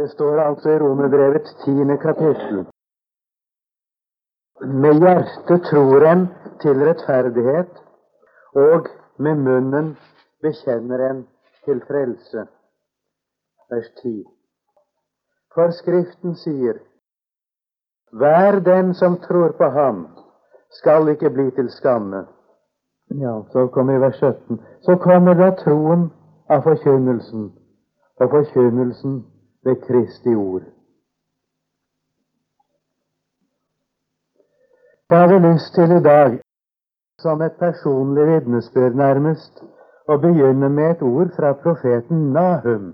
Det står altså i Romerbrevets tiende kapittel. Med hjertet tror en til rettferdighet, og med munnen bekjenner en til frelse. Vers 10. For Skriften sier, Hver den som tror på Ham, skal ikke bli til skamme. Ja, så kommer vers 17. Så kommer da troen av forkynnelsen, og forkynnelsen ved Kristi ord. Jeg hadde lyst til i dag, som et personlig vitnesbyrd nærmest, å begynne med et ord fra profeten Nahum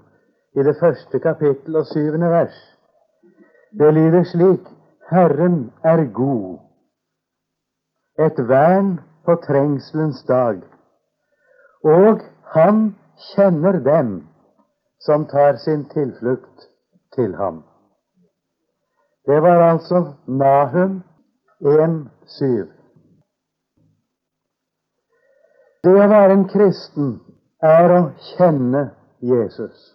i det første kapittel og syvende vers. Det lyder slik Herren er god, et vern på trengselens dag, og han kjenner dem som tar sin tilflukt til ham. Det var altså Nahum 1,7. Det å være en kristen er å kjenne Jesus.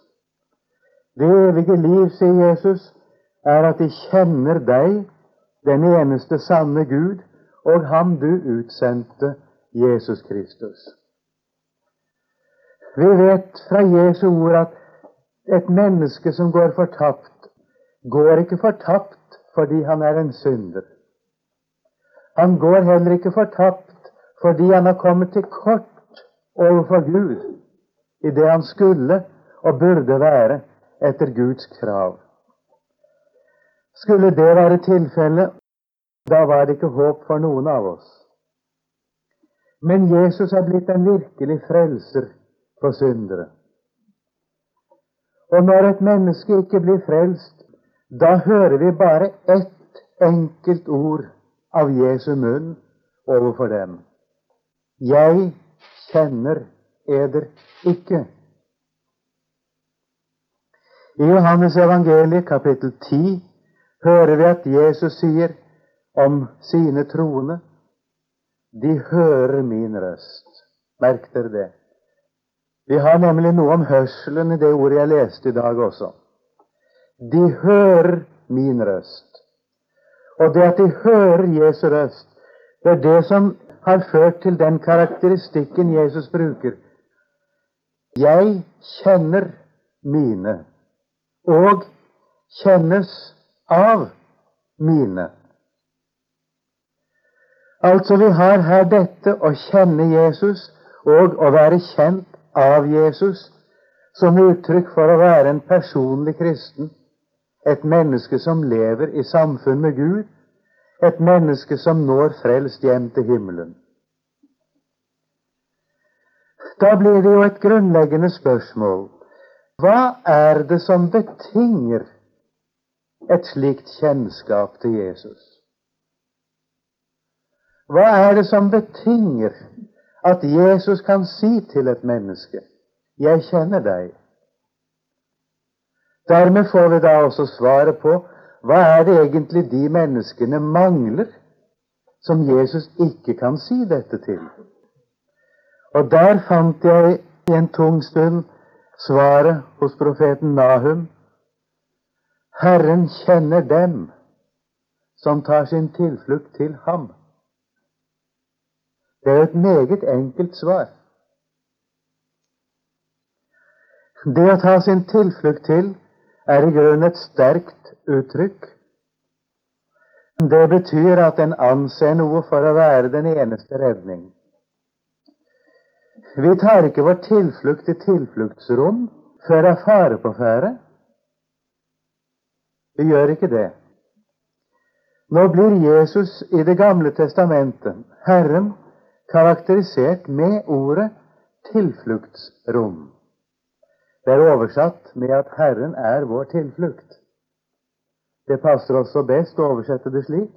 Det evige liv, sier Jesus, er at de kjenner deg, den eneste sanne Gud, og ham du utsendte, Jesus Kristus. Vi vet fra Jesu ord at et menneske som går fortapt, går ikke fortapt fordi han er en synder. Han går heller ikke fortapt fordi han har kommet til kort overfor Gud i det han skulle og burde være etter Guds krav. Skulle det være tilfellet, da var det ikke håp for noen av oss. Men Jesus er blitt en virkelig frelser for syndere. Og når et menneske ikke blir frelst, da hører vi bare ett enkelt ord av Jesu munn overfor dem. Jeg kjenner eder ikke. I Johannes evangeliet kapittel 10 hører vi at Jesus sier om sine troende de hører min røst. Merk dere det. Vi har nemlig noe om hørselen i det ordet jeg leste i dag også. De hører min røst. Og det at de hører Jesu røst, det er det som har ført til den karakteristikken Jesus bruker. Jeg kjenner mine, og kjennes av mine. Altså, vi har her dette å kjenne Jesus og å være kjent av Jesus som uttrykk for å være en personlig kristen et menneske som lever i samfunn med Gud, et menneske som når frelst hjem til himmelen. Da blir det jo et grunnleggende spørsmål hva er det som betinger et slikt kjennskap til Jesus? Hva er det som betinger at Jesus kan si til et menneske 'Jeg kjenner deg'? Dermed får vi da også svaret på hva er det egentlig de menneskene mangler, som Jesus ikke kan si dette til. Og der fant jeg i en tung stund svaret hos profeten Nahum. Herren kjenner dem som tar sin tilflukt til ham. Det er et meget enkelt svar. Det å ta sin tilflukt til er i grunnen et sterkt uttrykk. Det betyr at en anser noe for å være den eneste redning. Vi tar ikke vår tilflukt i tilfluktsrom før det er fare på ferde. Vi gjør ikke det. Nå blir Jesus i Det gamle testamentet, Herren, karakterisert med ordet tilfluktsrom. Det er oversatt med at Herren er vår tilflukt. Det passer også best å oversette det slik.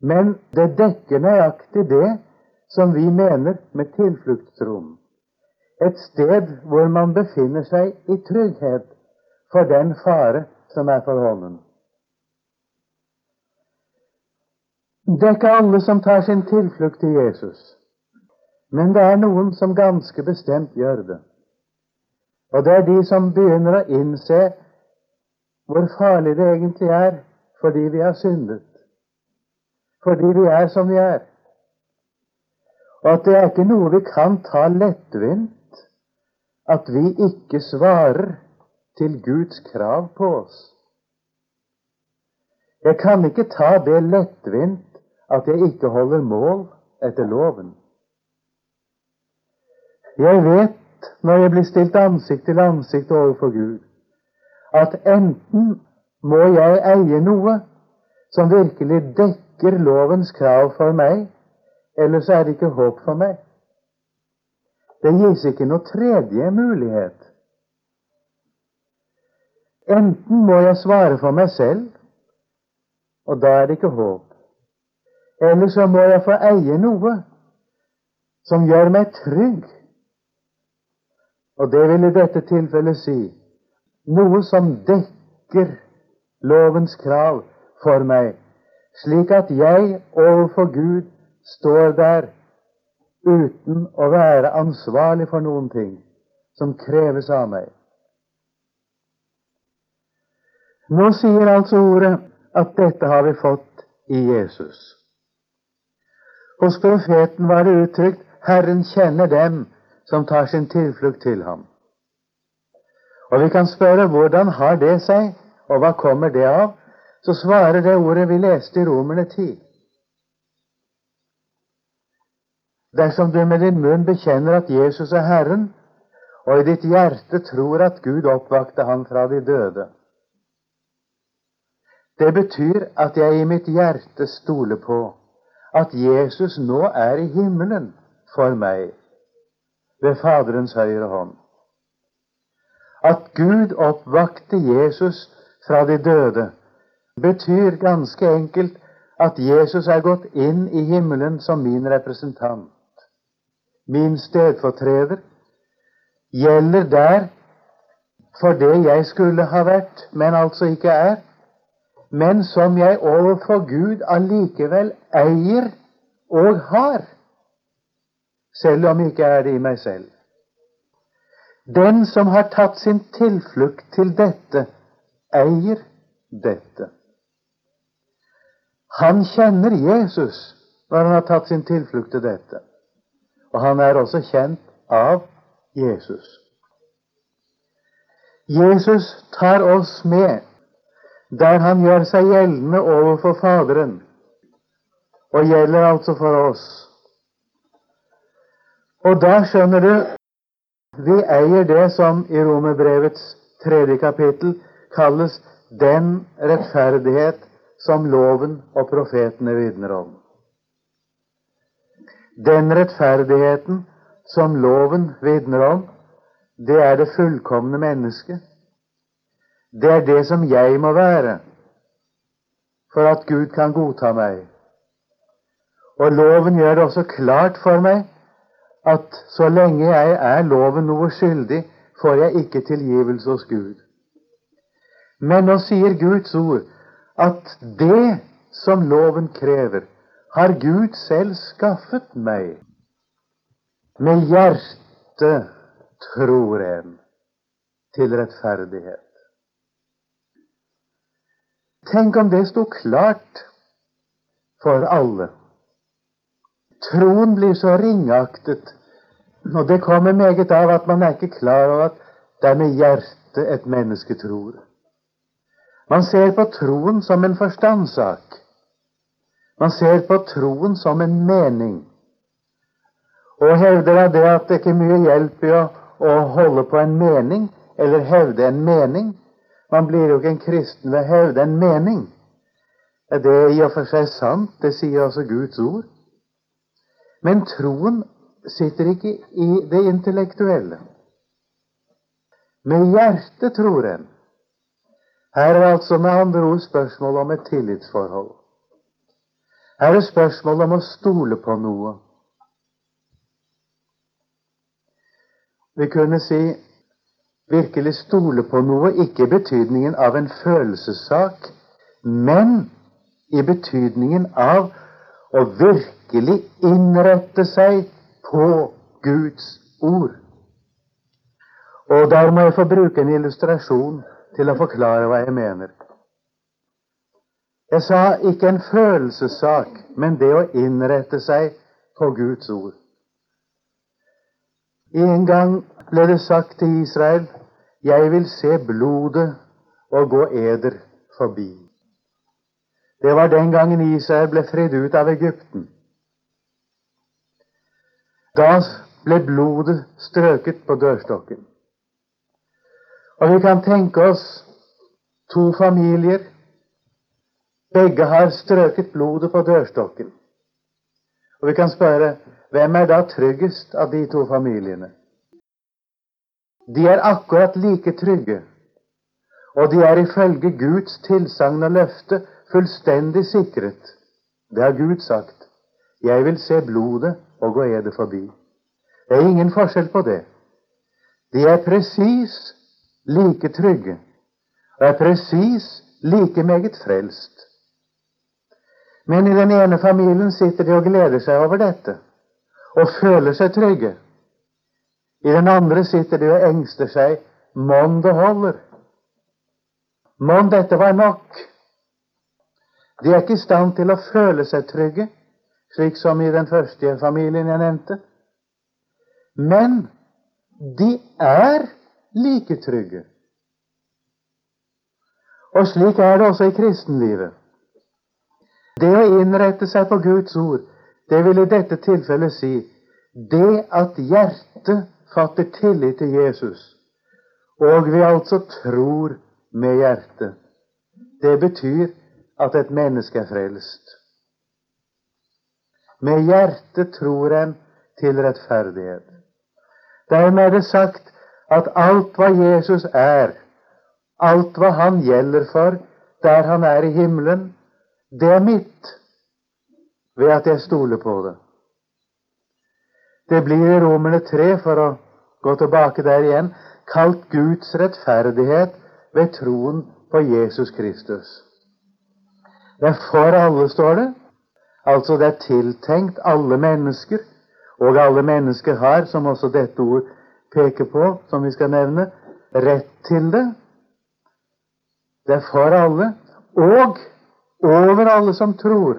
Men det dekker nøyaktig det som vi mener med tilfluktsrom. Et sted hvor man befinner seg i trygghet for den fare som er for hånden. Det er ikke alle som tar sin tilflukt til Jesus, men det er noen som ganske bestemt gjør det. Og det er de som begynner å innse hvor farlig det egentlig er fordi vi har syndet. Fordi vi er som vi er. Og at det er ikke noe vi kan ta lettvint at vi ikke svarer til Guds krav på oss. Jeg kan ikke ta det lettvint at jeg ikke holder mål etter loven. Jeg vet, når jeg blir stilt ansikt til ansikt overfor Gud, at enten må jeg eie noe som virkelig dekker lovens krav for meg, eller så er det ikke håp for meg. Det gis ikke noe tredje mulighet. Enten må jeg svare for meg selv, og da er det ikke håp. Eller så må jeg få eie noe som gjør meg trygg og det vil i dette tilfellet si noe som dekker lovens krav for meg, slik at jeg overfor Gud står der uten å være ansvarlig for noen ting som kreves av meg. Nå sier altså ordet at dette har vi fått i Jesus. Hos profeten var det uttrykt 'Herren kjenner dem som tar sin tilflukt til ham. Og vi kan spørre hvordan har det seg, og hva kommer det av? Så svarer det ordet vi leste i Romerne 10. Dersom du med din munn bekjenner at Jesus er Herren, og i ditt hjerte tror at Gud oppvakte han fra de døde. Det betyr at jeg i mitt hjerte stoler på at Jesus nå er i himmelen for meg ved Faderens høyre hånd. At Gud oppvakte Jesus fra de døde, betyr ganske enkelt at Jesus er gått inn i himmelen som min representant. Min stedfortreder gjelder der for det jeg skulle ha vært, men altså ikke er, men som jeg overfor Gud allikevel eier og har selv om ikke er det i meg selv. Den som har tatt sin tilflukt til dette, eier dette. Han kjenner Jesus når han har tatt sin tilflukt til dette. Og han er også kjent av Jesus. Jesus tar oss med der han gjør seg gjeldende overfor Faderen, og gjelder altså for oss. Og da skjønner du vi eier det som i Romerbrevets tredje kapittel kalles den rettferdighet som loven og profetene vitner om. Den rettferdigheten som loven vitner om, det er det fullkomne mennesket. Det er det som jeg må være for at Gud kan godta meg. Og loven gjør det også klart for meg at så lenge jeg er loven noe skyldig, får jeg ikke tilgivelse hos Gud. Men nå sier Guds ord at det som loven krever, har Gud selv skaffet meg. Med hjertet tror en til rettferdighet. Tenk om det sto klart for alle Troen blir så ringeaktet, og det kommer meget av at man er ikke klar over at det er med hjertet et menneske tror. Man ser på troen som en forstandssak. Man ser på troen som en mening. Og hevder av det at det ikke er mye hjelp i å, å holde på en mening, eller hevde en mening. Man blir jo ikke en kristen ved å hevde en mening. Det Er i og for seg sant? Det sier altså Guds ord. Men troen sitter ikke i det intellektuelle. Med hjertet tror en. Her er altså med andre ord spørsmål om et tillitsforhold. Her er spørsmål om å stole på noe. Vi kunne si virkelig stole på noe, ikke i betydningen av en følelsessak, men i betydningen av å virkelig innrette seg på Guds ord. Og der må jeg få bruke en illustrasjon til å forklare hva jeg mener. Jeg sa ikke en følelsessak, men det å innrette seg på Guds ord. En gang ble det sagt til Israel, 'Jeg vil se blodet og gå eder forbi'. Det var den gangen Israel ble fridd ut av Egypten. Da ble blodet strøket på dørstokken. Og vi kan tenke oss to familier. Begge har strøket blodet på dørstokken. Og vi kan spørre hvem er da tryggest av de to familiene? De er akkurat like trygge, og de er ifølge Guds tilsagn og løfte fullstendig sikret. Det har Gud sagt. Jeg vil se blodet og gå ede forbi. Det er ingen forskjell på det. De er presis like trygge og er presis like meget frelst. Men i den ene familien sitter de og gleder seg over dette og føler seg trygge. I den andre sitter de og engster seg. Mon det holder? Mon dette var nok? De er ikke i stand til å føle seg trygge, slik som i den første familien jeg nevnte. Men de er like trygge. Og slik er det også i kristenlivet. Det å innrette seg på Guds ord, det vil i dette tilfellet si det at hjertet fatter tillit til Jesus, og vi altså tror med hjertet. Det betyr at et menneske er frelst. Med hjertet tror en til rettferdighet. Dermed er det sagt at alt hva Jesus er, alt hva han gjelder for der han er i himmelen, det er mitt ved at jeg stoler på det. Det blir i Romerne 3, for å gå tilbake der igjen, kalt Guds rettferdighet ved troen på Jesus Kristus. Det er for alle, står det. Altså det er tiltenkt alle mennesker. Og alle mennesker har, som også dette ord peker på, som vi skal nevne, rett til det. Det er for alle, og over alle som tror.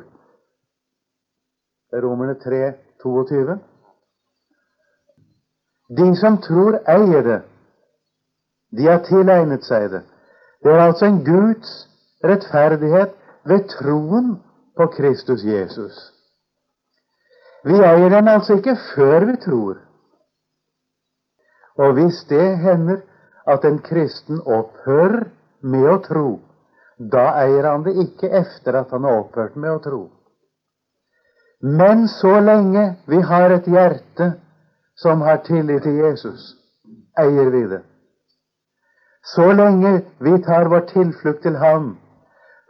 Er Romerne 3, 22. De som tror, eier det. De har tilegnet seg det. Det er altså en Guds rettferdighet ved troen på Kristus Jesus. Vi eier den altså ikke før vi tror. Og hvis det hender at en kristen opphører med å tro, da eier han det ikke efter at han har opphørt med å tro. Men så lenge vi har et hjerte som har tillit til Jesus, eier vi det. Så lenge vi tar vår tilflukt til Ham,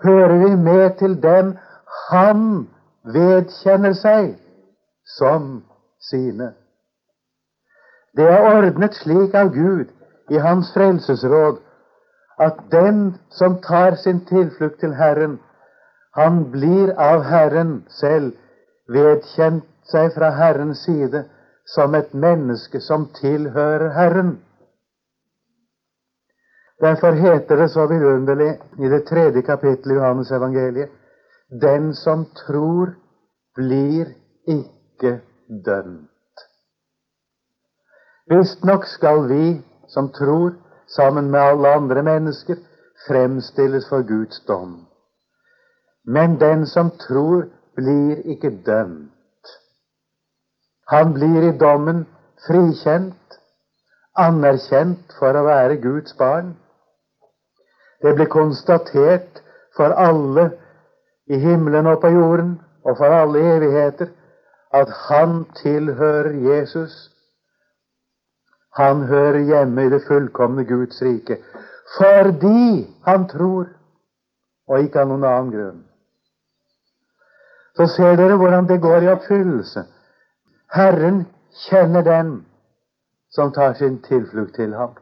hører vi med til dem han vedkjenner seg som sine. Det er ordnet slik av Gud i Hans frelsesråd at den som tar sin tilflukt til Herren, han blir av Herren selv vedkjent seg fra Herrens side som et menneske som tilhører Herren. Derfor heter det så vidunderlig i det tredje kapittelet i Johannes evangeliet Den som tror, blir ikke dømt. Visstnok skal vi som tror, sammen med alle andre mennesker, fremstilles for Guds dom. Men den som tror, blir ikke dømt. Han blir i dommen frikjent, anerkjent for å være Guds barn det ble konstatert for alle i himmelen og på jorden og for alle evigheter at han tilhører Jesus. Han hører hjemme i det fullkomne Guds rike fordi han tror, og ikke av noen annen grunn. Så ser dere hvordan det går i oppfyllelse. Herren kjenner den som tar sin tilflukt til ham.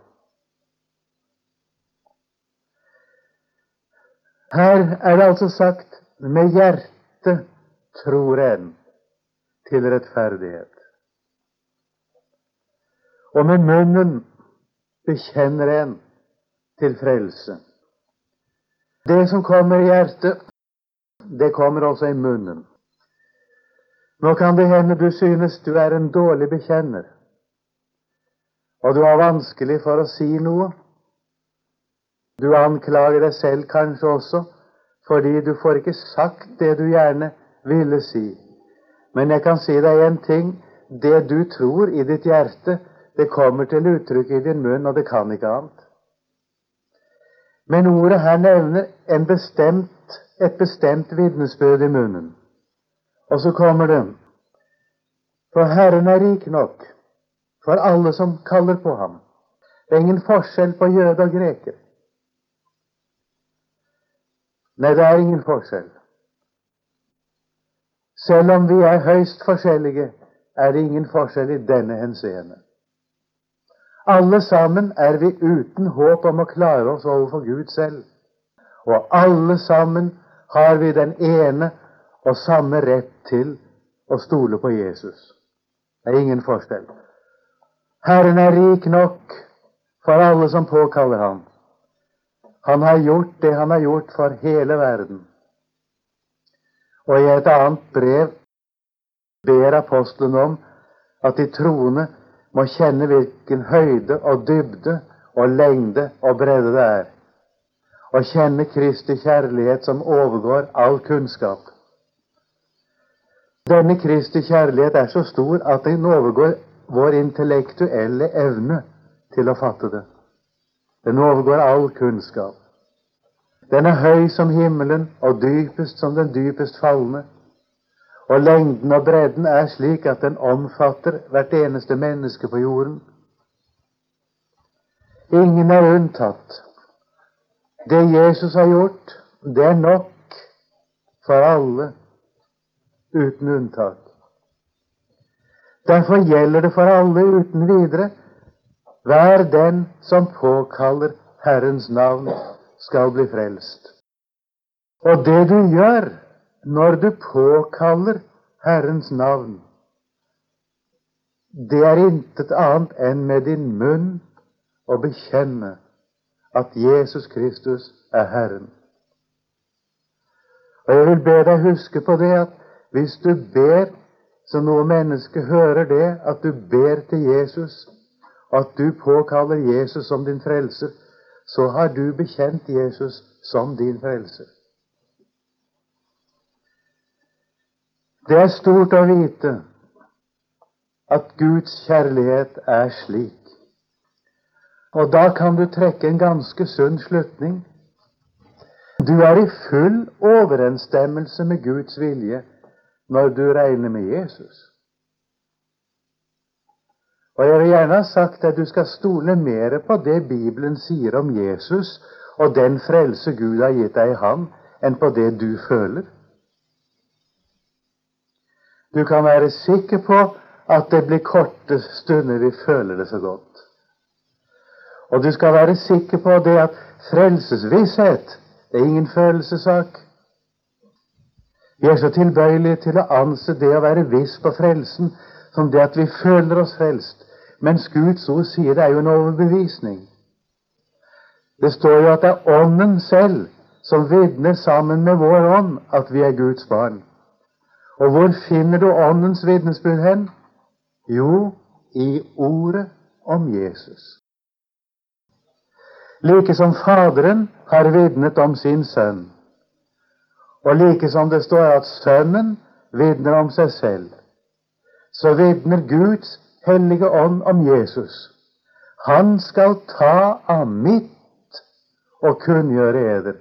Her er det altså sagt med hjertet tror en til rettferdighet. Og med munnen bekjenner en til frelse. Det som kommer i hjertet, det kommer også i munnen. Nå kan det hende du synes du er en dårlig bekjenner, og du har vanskelig for å si noe. Du anklager deg selv kanskje også fordi du får ikke sagt det du gjerne ville si. Men jeg kan si deg en ting. Det du tror i ditt hjerte, det kommer til uttrykk i din munn, og det kan ikke annet. Men ordet her nevner bestemt, et bestemt vitnesbyrd i munnen. Og så kommer det For Herren er rik nok for alle som kaller på ham. Det er ingen forskjell på jøde og greker. Nei, det er ingen forskjell. Selv om vi er høyst forskjellige, er det ingen forskjell i denne henseende. Alle sammen er vi uten håp om å klare oss overfor Gud selv. Og alle sammen har vi den ene og samme rett til å stole på Jesus. Det er ingen forskjell. Herren er rik nok for alle som påkaller ham. Han har gjort det han har gjort for hele verden. Og i et annet brev ber apostelen om at de troende må kjenne hvilken høyde og dybde og lengde og bredde det er, og kjenne Kristi kjærlighet som overgår all kunnskap. Denne Kristi kjærlighet er så stor at den overgår vår intellektuelle evne til å fatte det. Den overgår all kunnskap. Den er høy som himmelen og dypest som den dypest falne. Og lengden og bredden er slik at den omfatter hvert eneste menneske på jorden. Ingen er unntatt. Det Jesus har gjort, det er nok for alle, uten unntak. Derfor gjelder det for alle uten videre hver den som påkaller Herrens navn skal bli frelst. Og det du gjør når du påkaller Herrens navn, det er intet annet enn med din munn å bekjenne at Jesus Kristus er Herren. Og Jeg vil be deg huske på det at hvis du ber så noe menneske hører det, at du ber til Jesus, at du påkaller Jesus som din frelser, så har du bekjent Jesus som din frelser. Det er stort å vite at Guds kjærlighet er slik. Og da kan du trekke en ganske sunn slutning. Du er i full overensstemmelse med Guds vilje når du regner med Jesus. Og jeg vil gjerne ha sagt at du skal stole mer på det Bibelen sier om Jesus og den frelse Gud har gitt deg i ham, enn på det du føler. Du kan være sikker på at det blir korte stunder vi føler det så godt. Og du skal være sikker på det at frelsesvisshet er ingen følelsessak. Vi er så tilbøyelige til å anse det å være viss på frelsen som det at vi føler oss frelst. Mens Guds ord sier det er jo en overbevisning. Det står jo at det er Ånden selv som vitner sammen med vår ånd at vi er Guds barn. Og hvor finner du Åndens vitnesbyrd hen? Jo, i ordet om Jesus. Like som Faderen har vitnet om sin sønn, og like som det står at Sønnen vitner om seg selv, så vitner Guds Hellige Ånd om Jesus. Han skal ta av mitt og kunngjøre eder.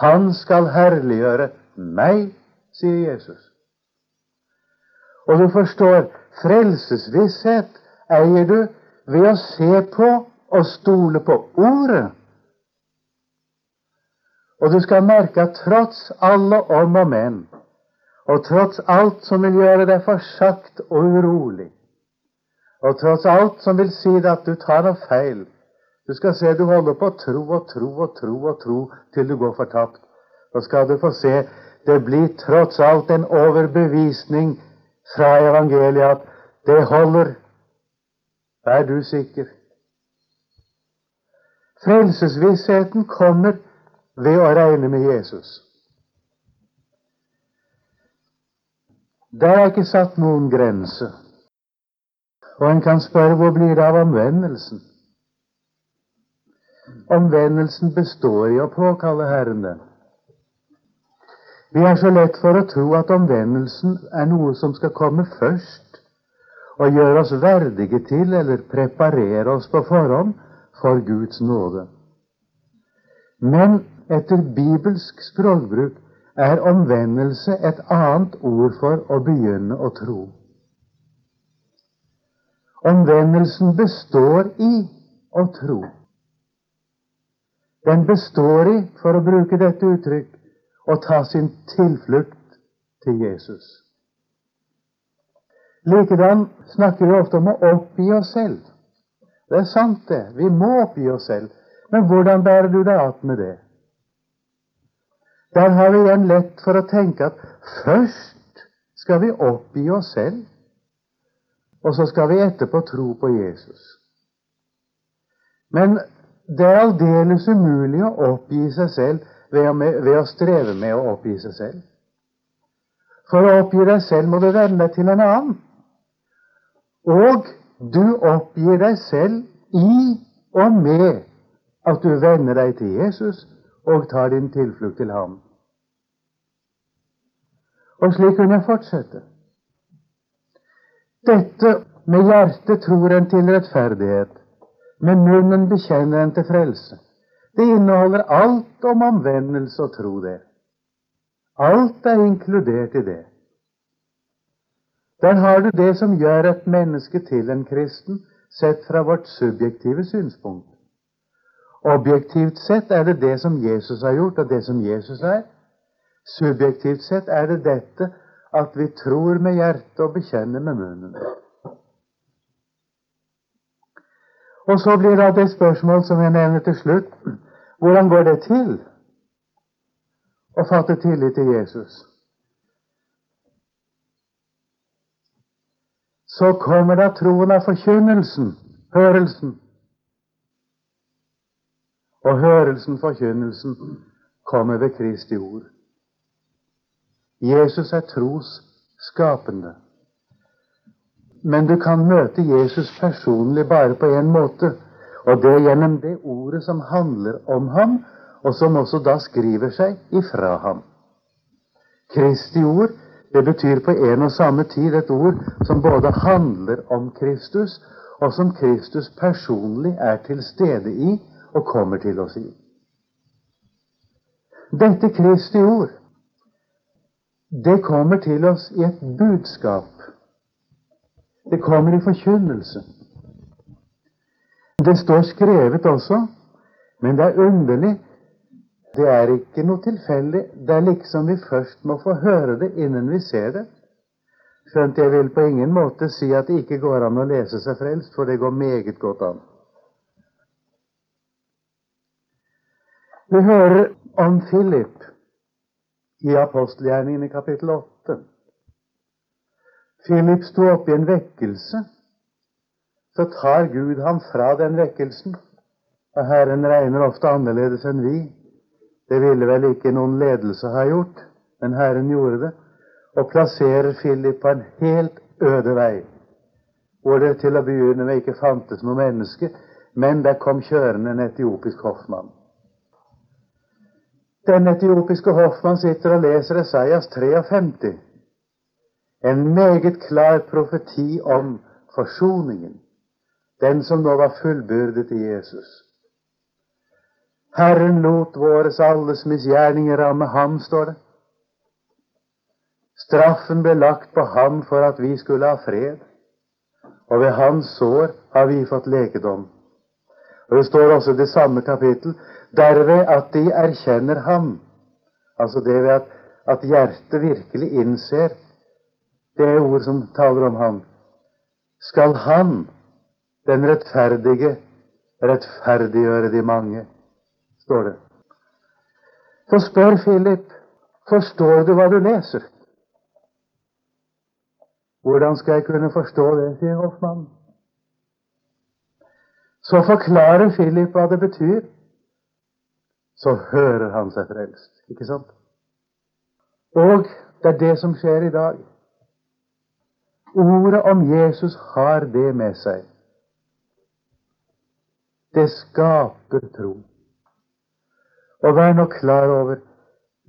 Han skal herliggjøre meg, sier Jesus. Og du forstår, frelsesvisshet eier du ved å se på og stole på Ordet. Og du skal merke at tross alle om og men, og tross alt som vil gjøre deg forsagt og urolig, og tross alt som vil si at du tar noe feil Du skal se du holder på å tro og tro og tro og tro til du går fortapt. Så skal du få se det blir tross alt en overbevisning fra evangeliet at det holder. Er du sikker? Frelsesvissheten kommer ved å regne med Jesus. Der er ikke satt noen grense. Og en kan spørre hvor blir det av omvendelsen? Omvendelsen består i å påkalle Herren den. Vi er så lett for å tro at omvendelsen er noe som skal komme først og gjøre oss verdige til eller preparere oss på forhånd for Guds nåde. Men etter bibelsk språkbruk er omvendelse et annet ord for å begynne å tro. Omvendelsen består i å tro. Den består i, for å bruke dette uttrykk, å ta sin tilflukt til Jesus. Likedan snakker vi ofte om å oppgi oss selv. Det er sant, det. Vi må oppgi oss selv. Men hvordan bærer du deg att med det? Der har vi igjen lett for å tenke at først skal vi oppgi oss selv, og så skal vi etterpå tro på Jesus. Men det er aldeles umulig å oppgi seg selv ved å, med, ved å streve med å oppgi seg selv. For å oppgi deg selv må du venne deg til en annen. Og du oppgir deg selv i og med at du venner deg til Jesus og tar din tilflukt til ham. Og slik kunne jeg fortsette. Dette med hjertet tror en til rettferdighet, med munnen bekjenner en til frelse. Det inneholder alt om omvendelse og tro, det. Alt er inkludert i det. Der har du det som gjør et menneske til en kristen, sett fra vårt subjektive synspunkt. Objektivt sett er det det som Jesus har gjort, og det som Jesus er. Subjektivt sett er det dette at vi tror med hjertet og bekjenner med munnen. Og så blir det et spørsmål som jeg nevner til slutt. Hvordan går det til å fatte tillit til Jesus? Så kommer da troen av forkynnelsen, hørelsen. Og hørelsen, forkynnelsen, kommer ved Kristi ord. Jesus er trosskapende. Men du kan møte Jesus personlig bare på én måte, og det gjennom det ordet som handler om ham, og som også da skriver seg ifra ham. Kristi ord, det betyr på en og samme tid et ord som både handler om Kristus, og som Kristus personlig er til stede i og kommer til oss i. Dette Kristi ord, det kommer til oss i et budskap. Det kommer i forkynnelse. Det står skrevet også, men det er underlig. Det er ikke noe tilfeldig. Det er liksom vi først må få høre det innen vi ser det. Skjønt jeg vil på ingen måte si at det ikke går an å lese seg frelst, for det går meget godt an. Vi hører om Philip i apostelgjerningen i kapittel 8. Philip sto oppe i en vekkelse. Så tar Gud ham fra den vekkelsen. Og Herren regner ofte annerledes enn vi. Det ville vel ikke noen ledelse ha gjort, men Herren gjorde det. Og plasserer Philip på en helt øde vei, hvor det til å begynne med ikke fantes noe menneske, men der kom kjørende en etiopisk hoffmann. Den etiopiske hoffmann sitter og leser Esaias 53. En meget klar profeti om forsoningen, den som nå var fullbyrdet i Jesus. Herren lot våres alles misgjerninger ramme ham, står det. Straffen ble lagt på ham for at vi skulle ha fred, og ved hans sår har vi fått lekedom. Og Det står også i det samme kapittel derved at de erkjenner ham. Altså det ved at, at hjertet virkelig innser det ord som taler om ham. Skal han, den rettferdige, rettferdiggjøre de mange, står det. Så spør Philip, forstår du hva du leser? Hvordan skal jeg kunne forstå det, sier Hoffmann. Så forklarer Philip hva det betyr. Så hører han seg frelst. Ikke sant? Og det er det som skjer i dag. Ordet om Jesus har det med seg. Det skaper tro. Og vær nå klar over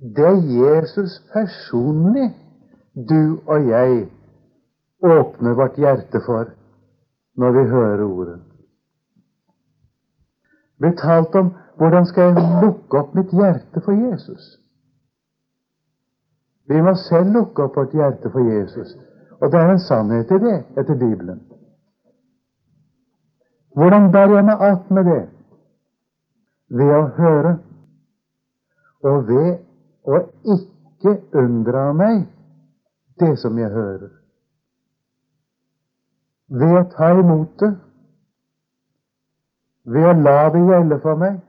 det er Jesus personlig du og jeg åpner vårt hjerte for når vi hører ordet. Det blir talt om hvordan skal jeg lukke opp mitt hjerte for Jesus. Vi må selv lukke opp vårt hjerte for Jesus. Og det er en sannhet i det, etter Bibelen. Hvordan bærer jeg meg att med det? Ved å høre, og ved å ikke unndra meg det som jeg hører. Ved å ta imot det, ved å la det gjelde for meg,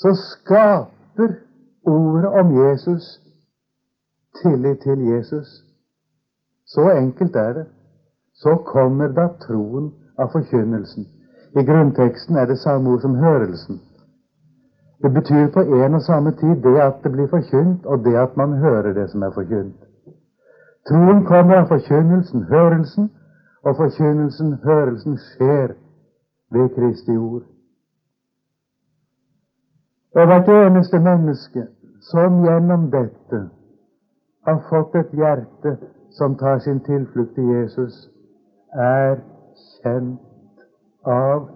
så skaper ordet om Jesus tillit til Jesus. Så enkelt er det. Så kommer da troen av forkynnelsen. I grunnteksten er det samme ord som hørelsen. Det betyr på en og samme tid det at det blir forkynt, og det at man hører det som er forkynt. Troen kommer av forkynnelsen, hørelsen, og forkynnelsen, hørelsen, skjer ved Kristi ord. Og hvert eneste menneske som gjennom dette har fått et hjerte som tar sin tilflukt til Jesus, er kjent av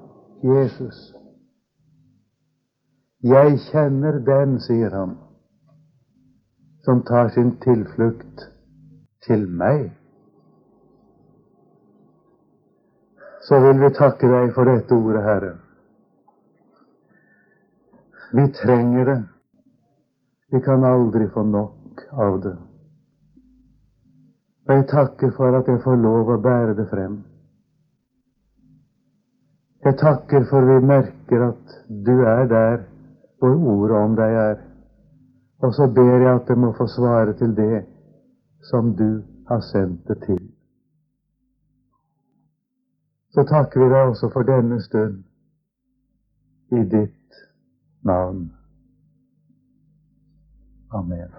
Jesus. Jeg kjenner den, sier han, som tar sin tilflukt til meg. Så vil vi takke deg for dette ordet, Herre. Vi trenger det. Vi kan aldri få nok av det. Og jeg takker for at jeg får lov å bære det frem. Jeg takker for vi merker at du er der hvor ordet om deg er. Og så ber jeg at det må få svare til det som du har sendt det til. Så takker vi deg også for denne stund i ditt navn. Amen.